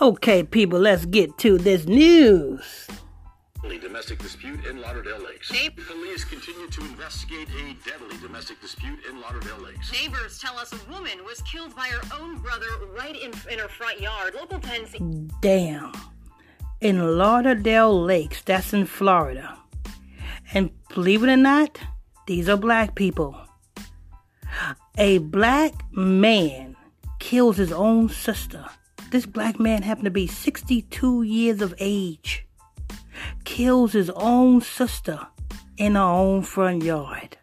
Okay, people, let's get to this news. Domestic dispute in Lauderdale Lakes. Police continue to investigate a deadly domestic dispute in Lauderdale Lakes. Neighbors tell us a woman was killed by her own brother right in, in her front yard. Local 10 Damn. In Lauderdale Lakes, that's in Florida. And believe it or not, these are black people. A black man kills his own sister. This black man happened to be 62 years of age. Kills his own sister in her own front yard.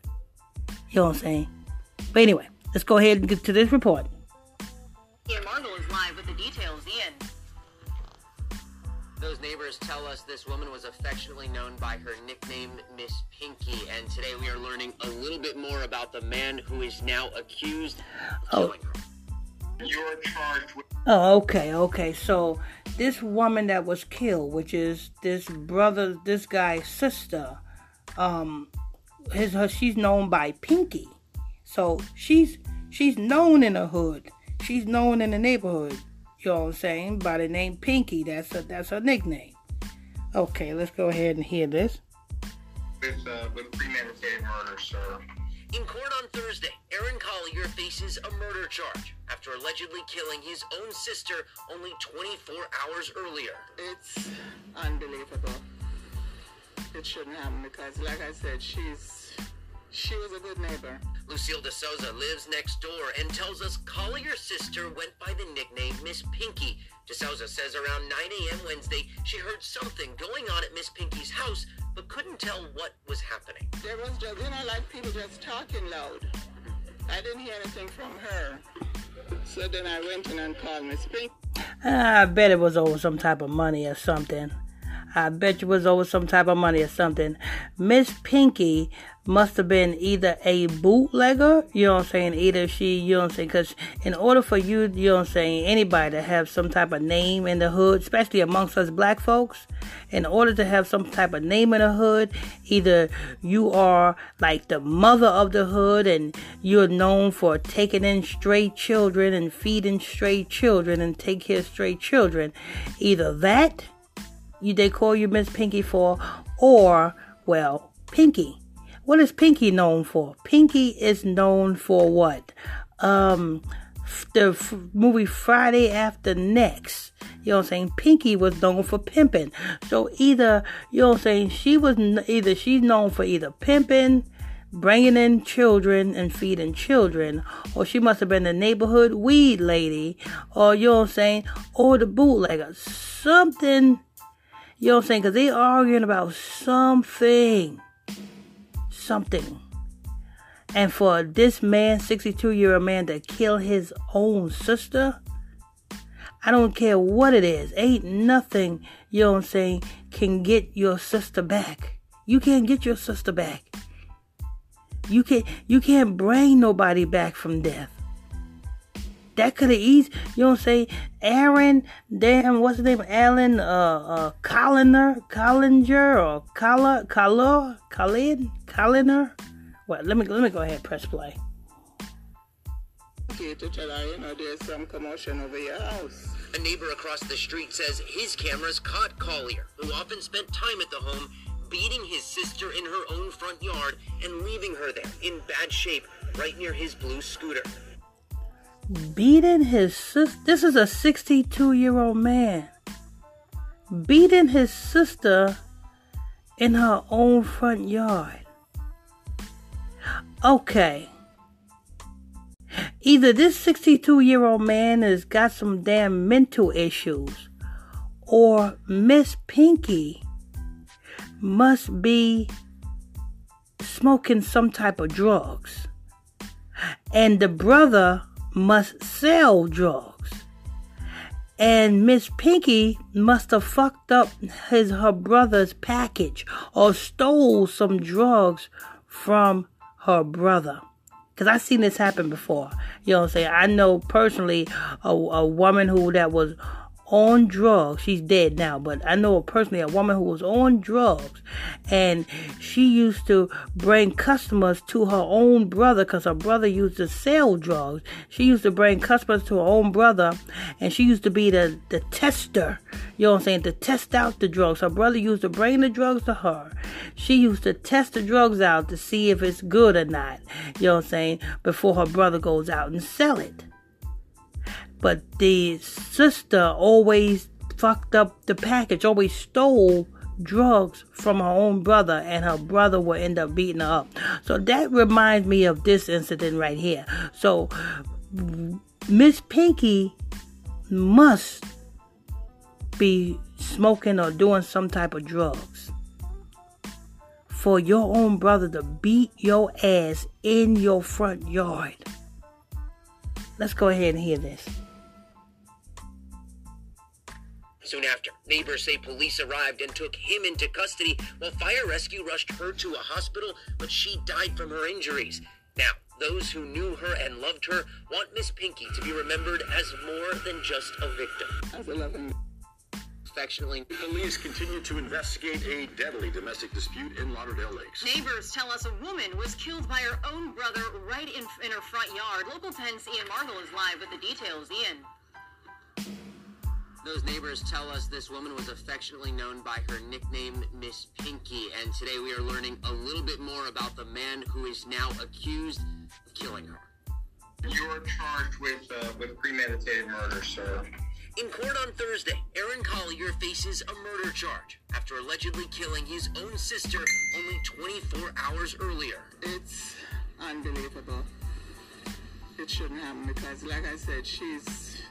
You know what I'm saying? But anyway, let's go ahead and get to this report. Ian Margol is live with the details. Ian. Those neighbors tell us this woman was affectionately known by her nickname Miss Pinky, and today we are learning a little bit more about the man who is now accused of Oh. killing her. You're charged with Oh, okay, okay. So this woman that was killed, which is this brother, this guy's sister, um, his her, she's known by Pinky. So she's she's known in the hood. She's known in the neighborhood. You know what I'm saying? By the name Pinky. That's her that's her nickname. Okay, let's go ahead and hear this. with, uh, with premeditated murder, sir. In court on Thursday, Aaron Collier faces a murder charge after allegedly killing his own sister only 24 hours earlier. It's unbelievable. It shouldn't happen because, like I said, she's she was a good neighbor. Lucille DeSouza lives next door and tells us Collier's sister went by the nickname Miss Pinky. DeSouza says around 9 a.m. Wednesday, she heard something going on at Miss Pinky's house, but couldn't tell what was happening. There was just, you know, like people just talking loud. I didn't hear anything from her. So then I went in and called Miss Pinky. Ah, I bet it was over some type of money or something. I bet you it was over some type of money or something. Miss Pinky must have been either a bootlegger, you know what I'm saying? Either she, you know what I'm saying? Because in order for you, you know what I'm saying, anybody to have some type of name in the hood, especially amongst us black folks, in order to have some type of name in the hood, either you are like the mother of the hood and you're known for taking in stray children and feeding stray children and take care of stray children. Either that you they call you Miss Pinky for, or well, Pinky. What is Pinky known for? Pinky is known for what? Um, the f- movie Friday After Next. You know what I'm saying? Pinky was known for pimping. So either you know what I'm saying she was n- either she's known for either pimping, bringing in children and feeding children, or she must have been the neighborhood weed lady, or you know what I'm saying, or the bootlegger. Something you know what I'm saying? Because they arguing about something. Something. And for this man, 62 year old man, to kill his own sister, I don't care what it is. Ain't nothing, you know what I'm saying, can get your sister back. You can't get your sister back. You can't you can't bring nobody back from death. That could have eased, you know what I'm saying? Aaron, damn, what's his name? Alan, uh, uh, Colliner, Collinger, or Collar, Collar, Collin, Colliner. What? let me let me go ahead and press play. to tell her, you know, there's some commotion over your house. A neighbor across the street says his cameras caught Collier, who often spent time at the home beating his sister in her own front yard and leaving her there in bad shape right near his blue scooter. Beating his sister. This is a 62 year old man. Beating his sister in her own front yard. Okay. Either this 62 year old man has got some damn mental issues, or Miss Pinky must be smoking some type of drugs. And the brother must sell drugs. And Miss Pinky must have fucked up his her brother's package or stole some drugs from her brother. Cause I seen this happen before. You know what I'm saying? I know personally a, a woman who that was on drugs. She's dead now, but I know personally a woman who was on drugs and she used to bring customers to her own brother because her brother used to sell drugs. She used to bring customers to her own brother and she used to be the, the tester. You know what I'm saying? To test out the drugs. Her brother used to bring the drugs to her. She used to test the drugs out to see if it's good or not. You know what I'm saying? Before her brother goes out and sell it. But the sister always fucked up the package, always stole drugs from her own brother, and her brother would end up beating her up. So that reminds me of this incident right here. So Miss Pinky must be smoking or doing some type of drugs for your own brother to beat your ass in your front yard. Let's go ahead and hear this. Soon after, neighbors say police arrived and took him into custody while fire rescue rushed her to a hospital, but she died from her injuries. Now, those who knew her and loved her want Miss Pinky to be remembered as more than just a victim. As a loving Affectionately, Police continue to investigate a deadly domestic dispute in Lauderdale Lakes. Neighbors tell us a woman was killed by her own brother right in, in her front yard. Local 10's Ian Marshall is live with the details. Ian. Those neighbors tell us this woman was affectionately known by her nickname Miss Pinky, and today we are learning a little bit more about the man who is now accused of killing her. You're charged with uh, with premeditated murder, sir. In court on Thursday, Aaron Collier faces a murder charge after allegedly killing his own sister only 24 hours earlier. It's unbelievable. It shouldn't happen because, like I said, she's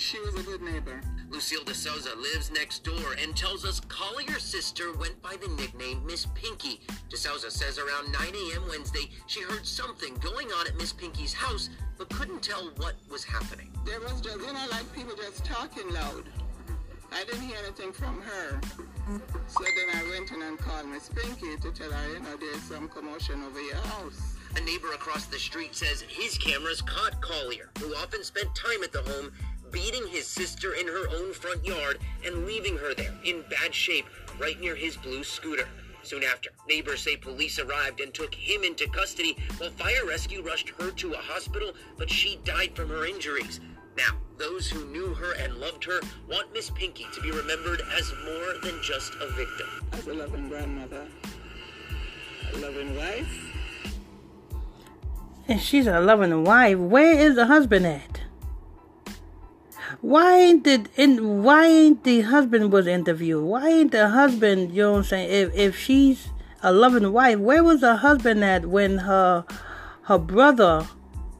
she was a good neighbor. Lucille De Souza lives next door and tells us Collier's sister went by the nickname Miss Pinky. De Souza says around 9 a.m. Wednesday, she heard something going on at Miss Pinky's house, but couldn't tell what was happening. There was just, you know, like people just talking loud. I didn't hear anything from her. So then I went in and called Miss Pinky to tell her, you know, there's some commotion over your house. A neighbor across the street says his cameras caught Collier, who often spent time at the home, beating his sister in her own front yard and leaving her there in bad shape right near his blue scooter. Soon after, neighbors say police arrived and took him into custody while fire rescue rushed her to a hospital, but she died from her injuries. Now, those who knew her and loved her want Miss Pinky to be remembered as more than just a victim. As a loving grandmother, a loving wife, And she's a loving wife. Where is the husband at? Why ain't the in why ain't the husband was interviewed? Why ain't the husband, you know what I'm saying? If if she's a loving wife, where was the husband at when her her brother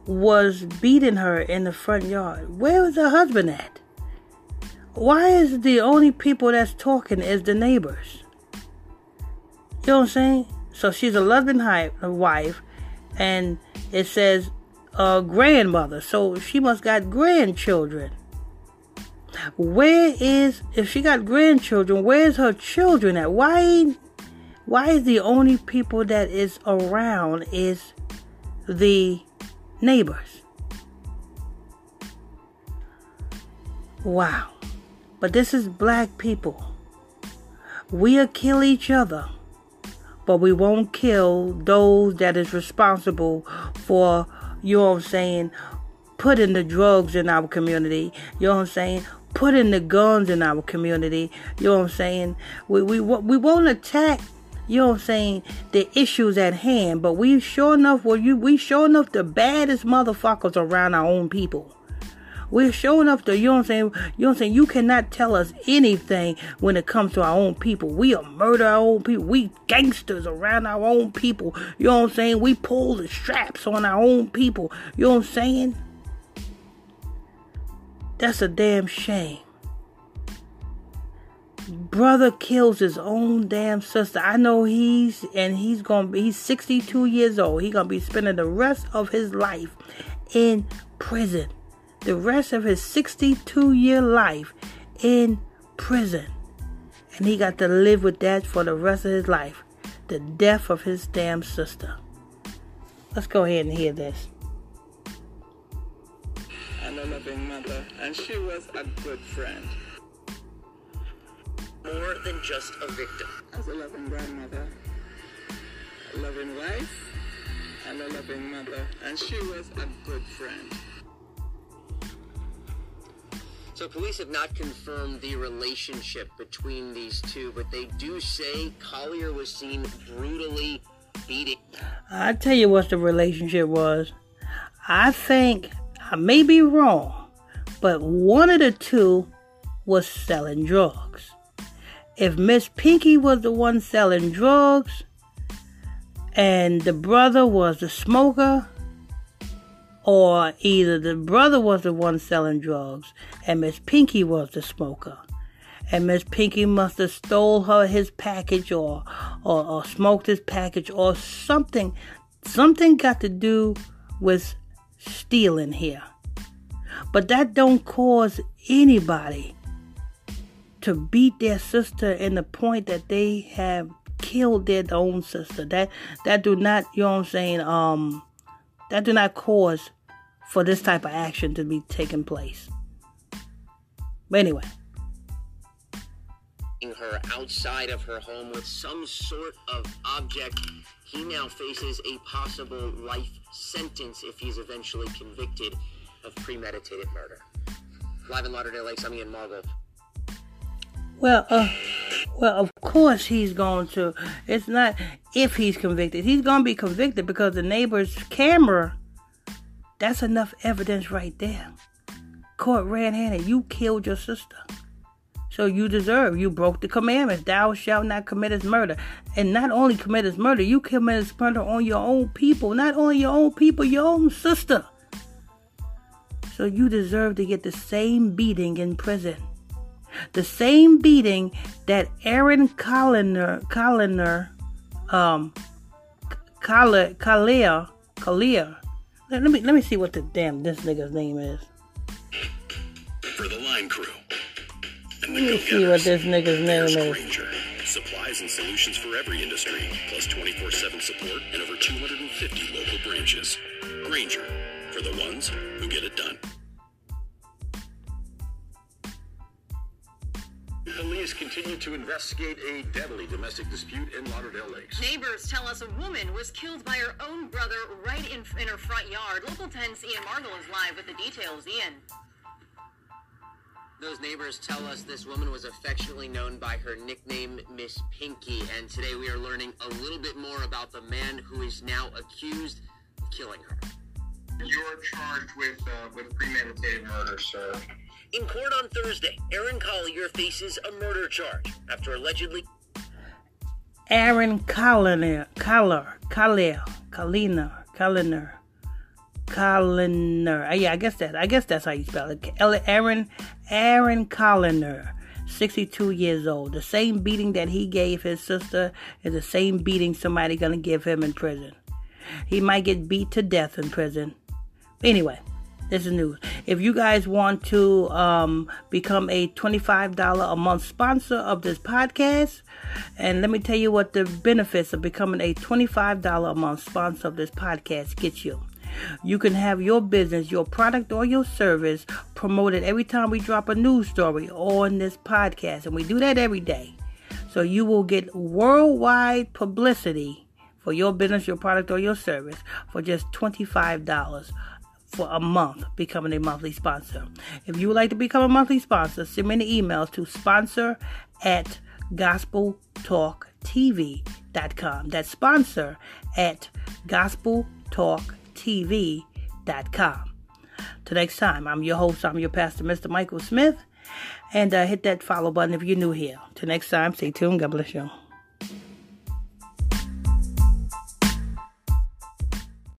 was beating her in the front yard? Where was the husband at? Why is the only people that's talking is the neighbors? You know what I'm saying? So she's a loving wife, and it says uh, grandmother. So she must got grandchildren. Where is if she got grandchildren? Where's her children at? Why? Why is the only people that is around is the neighbors? Wow. But this is black people. We'll kill each other, but we won't kill those that is responsible for, you know what I'm saying, putting the drugs in our community. You know what I'm saying? Putting the guns in our community. You know what I'm saying? We we we won't attack. You know what I'm saying? The issues at hand, but we sure enough, well, you we sure enough the baddest motherfuckers around our own people. We're showing up to you know what I'm saying? You know what I'm saying? You cannot tell us anything when it comes to our own people. We are murder our own people. We gangsters around our own people. You know what I'm saying? We pull the straps on our own people. You know what I'm saying? That's a damn shame. Brother kills his own damn sister. I know he's and he's gonna be he's 62 years old. He's gonna be spending the rest of his life in prison the rest of his 62 year life in prison. And he got to live with that for the rest of his life. The death of his damn sister. Let's go ahead and hear this. And a loving mother, and she was a good friend. more than just a victim. As a loving grandmother, a loving wife, and a loving mother. And she was a good friend. So police have not confirmed the relationship between these two, but they do say Collier was seen brutally beating. I'll tell you what the relationship was. I think I may be wrong, but one of the two was selling drugs. If Miss Pinky was the one selling drugs and the brother was the smoker, or either the brother was the one selling drugs and Miss Pinky was the smoker. And Miss Pinky must have stole her his package or, or or smoked his package or something. Something got to do with stealing here. But that don't cause anybody to beat their sister in the point that they have killed their own sister. That that do not, you know what I'm saying, um that do not cause for this type of action to be taking place. But anyway. Her outside of her home with some sort of object. He now faces a possible life sentence if he's eventually convicted of premeditated murder. Live in Lauderdale Lakes, I'm Ian Margol. Well, uh, well, of course he's going to. It's not if he's convicted. He's going to be convicted because the neighbor's camera. That's enough evidence right there. Court red-handed. You killed your sister. So you deserve. You broke the commandments. Thou shalt not commit as murder. And not only commit as murder, you commit murder on your own people. Not only your own people, your own sister. So you deserve to get the same beating in prison. The same beating that Aaron Colliner, Colliner, um, Collier, Collier, Collier. Let me let me see what the damn this nigga's name is. Let me see what this nigga's name is. Grainger. Supplies and solutions for every industry, plus 24 7 support and over 250 local branches. Grainger, for the ones who get it done. Police continue to investigate a deadly domestic dispute in Lauderdale Lakes. Neighbors tell us a woman was killed by her own brother right in, in her front yard. Local 10's Ian Margol is live with the details. Ian. Those neighbors tell us this woman was affectionately known by her nickname Miss Pinky, and today we are learning a little bit more about the man who is now accused of killing her. You're charged with uh, with premeditated murder, sir. In court on Thursday, Aaron Collier faces a murder charge after allegedly Aaron Colliner, Collar, Collier, Colliner, Colliner, Colliner. Uh, Yeah, I guess that. I guess that's how you spell it. Aaron, Aaron Colliner, 62 years old. The same beating that he gave his sister is the same beating somebody gonna give him in prison. He might get beat to death in prison. Anyway, this is news. If you guys want to um, become a $25 a month sponsor of this podcast, and let me tell you what the benefits of becoming a $25 a month sponsor of this podcast gets you. You can have your business, your product, or your service promoted every time we drop a news story on this podcast, and we do that every day. So you will get worldwide publicity for your business, your product, or your service for just $25 for a month becoming a monthly sponsor. If you would like to become a monthly sponsor, send me an email to sponsor at gospeltalktv.com. That's sponsor at gospeltalktv.com. Till next time, I'm your host, I'm your pastor, Mr. Michael Smith. And uh, hit that follow button if you're new here. Till next time, stay tuned. God bless you.